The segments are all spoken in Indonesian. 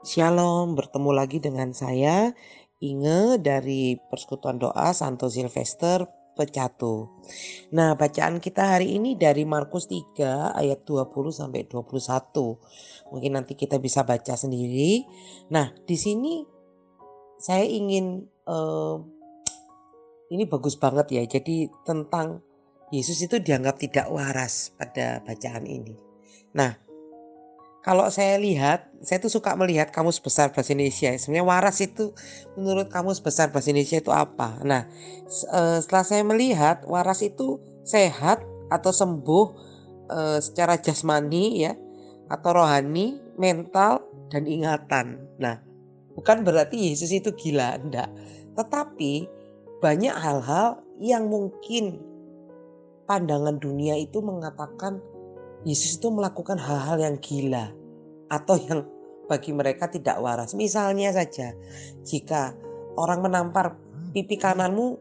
Shalom, bertemu lagi dengan saya Inge dari Persekutuan Doa Santo Silvester Pecatu. Nah, bacaan kita hari ini dari Markus 3 ayat 20 sampai 21. Mungkin nanti kita bisa baca sendiri. Nah, di sini saya ingin uh, ini bagus banget ya. Jadi tentang Yesus itu dianggap tidak waras pada bacaan ini. Nah, kalau saya lihat, saya tuh suka melihat kamus besar bahasa Indonesia. Sebenarnya waras itu menurut kamus besar bahasa Indonesia itu apa? Nah, eh, setelah saya melihat waras itu sehat atau sembuh eh, secara jasmani ya, atau rohani, mental dan ingatan. Nah, bukan berarti Yesus itu gila, enggak. Tetapi banyak hal-hal yang mungkin pandangan dunia itu mengatakan Yesus itu melakukan hal-hal yang gila atau yang bagi mereka tidak waras. Misalnya saja, jika orang menampar pipi kananmu,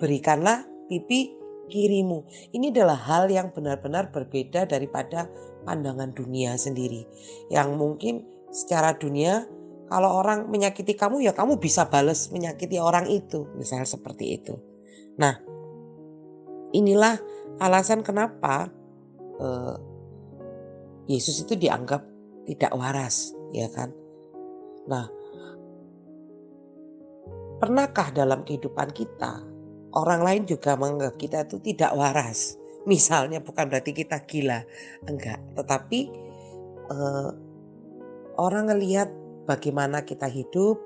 berikanlah pipi kirimu. Ini adalah hal yang benar-benar berbeda daripada pandangan dunia sendiri. Yang mungkin secara dunia kalau orang menyakiti kamu ya kamu bisa balas menyakiti orang itu. Misalnya seperti itu. Nah inilah alasan kenapa uh, Yesus itu dianggap tidak waras, ya kan? Nah, pernahkah dalam kehidupan kita orang lain juga menganggap kita itu tidak waras? Misalnya bukan berarti kita gila, enggak, tetapi uh, orang ngelihat bagaimana kita hidup,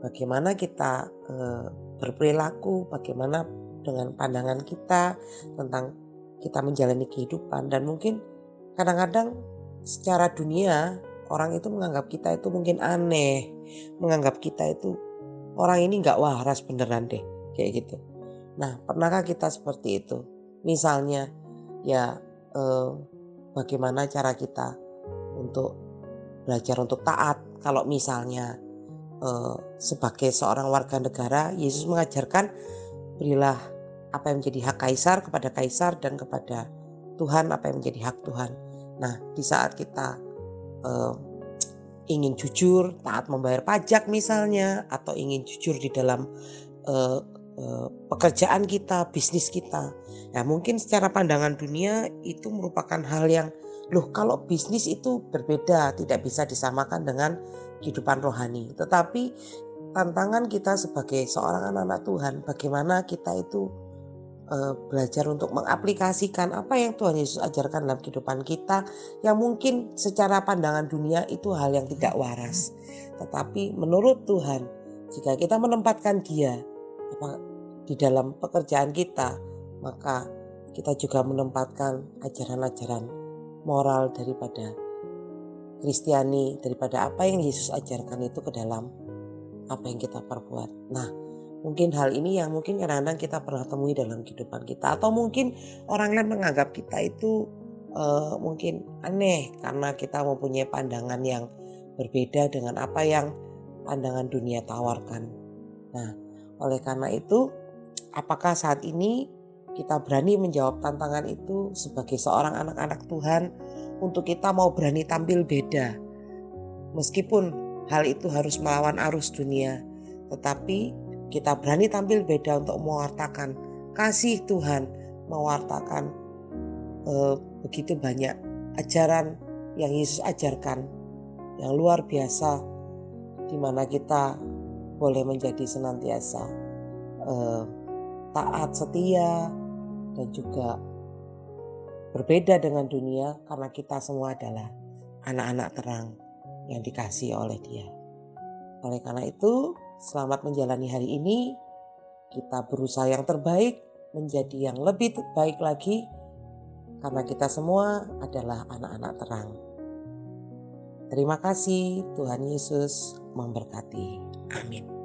bagaimana kita uh, berperilaku, bagaimana dengan pandangan kita tentang kita menjalani kehidupan dan mungkin kadang-kadang secara dunia orang itu menganggap kita itu mungkin aneh, menganggap kita itu orang ini nggak waras beneran deh, kayak gitu. Nah, pernahkah kita seperti itu? Misalnya, ya eh, bagaimana cara kita untuk belajar untuk taat? Kalau misalnya eh, sebagai seorang warga negara, Yesus mengajarkan berilah apa yang menjadi hak kaisar kepada kaisar dan kepada Tuhan apa yang menjadi hak Tuhan. Nah, di saat kita uh, ingin jujur, taat membayar pajak misalnya, atau ingin jujur di dalam uh, pekerjaan kita, bisnis kita, ya mungkin secara pandangan dunia itu merupakan hal yang loh kalau bisnis itu berbeda, tidak bisa disamakan dengan kehidupan rohani. Tetapi tantangan kita sebagai seorang anak-anak Tuhan, bagaimana kita itu uh, belajar untuk mengaplikasikan apa yang Tuhan Yesus ajarkan dalam kehidupan kita yang mungkin secara pandangan dunia itu hal yang tidak waras. Tetapi menurut Tuhan, jika kita menempatkan Dia apa, di dalam pekerjaan kita, maka kita juga menempatkan ajaran-ajaran moral daripada Kristiani, daripada apa yang Yesus ajarkan itu ke dalam apa yang kita perbuat. Nah, Mungkin hal ini yang mungkin kadang-kadang kita pernah temui dalam kehidupan kita atau mungkin orang lain menganggap kita itu uh, mungkin aneh karena kita mempunyai pandangan yang berbeda dengan apa yang pandangan dunia tawarkan. Nah, oleh karena itu, apakah saat ini kita berani menjawab tantangan itu sebagai seorang anak-anak Tuhan untuk kita mau berani tampil beda? Meskipun hal itu harus melawan arus dunia, tetapi kita berani tampil beda untuk mewartakan kasih Tuhan, mewartakan eh, begitu banyak ajaran yang Yesus ajarkan yang luar biasa di mana kita boleh menjadi senantiasa eh, taat setia dan juga berbeda dengan dunia karena kita semua adalah anak-anak terang yang dikasih oleh Dia. Oleh karena itu, Selamat menjalani hari ini. Kita berusaha yang terbaik menjadi yang lebih baik lagi karena kita semua adalah anak-anak terang. Terima kasih, Tuhan Yesus memberkati. Amin.